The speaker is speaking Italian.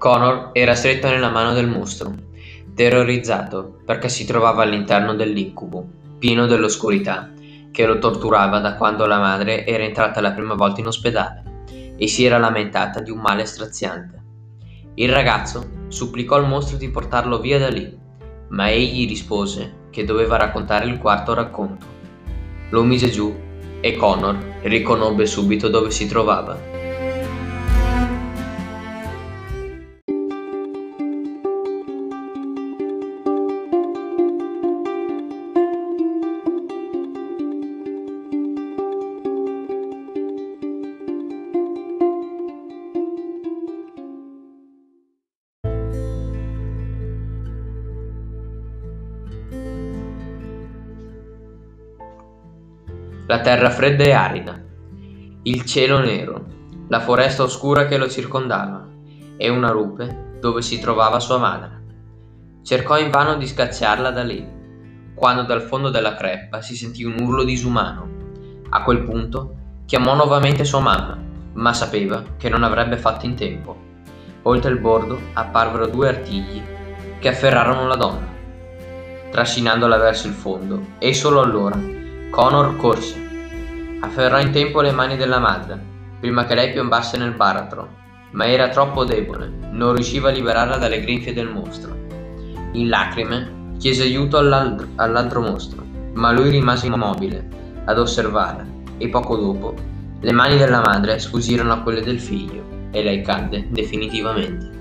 Connor era stretto nella mano del mostro, terrorizzato perché si trovava all'interno dell'incubo, pieno dell'oscurità, che lo torturava da quando la madre era entrata la prima volta in ospedale e si era lamentata di un male straziante. Il ragazzo supplicò il mostro di portarlo via da lì, ma egli rispose che doveva raccontare il quarto racconto. Lo mise giù e Connor riconobbe subito dove si trovava. La terra fredda e arida, il cielo nero, la foresta oscura che lo circondava e una rupe dove si trovava sua madre. Cercò invano di scacciarla da lì, quando dal fondo della creppa si sentì un urlo disumano. A quel punto chiamò nuovamente sua mamma, ma sapeva che non avrebbe fatto in tempo. Oltre il bordo apparvero due artigli che afferrarono la donna, trascinandola verso il fondo, e solo allora Connor corse. Afferrò in tempo le mani della madre, prima che lei piombasse nel baratro, ma era troppo debole, non riusciva a liberarla dalle grinfie del mostro. In lacrime chiese aiuto all'altro, all'altro mostro, ma lui rimase immobile, ad osservare, e poco dopo le mani della madre sfusirono a quelle del figlio e lei cadde definitivamente.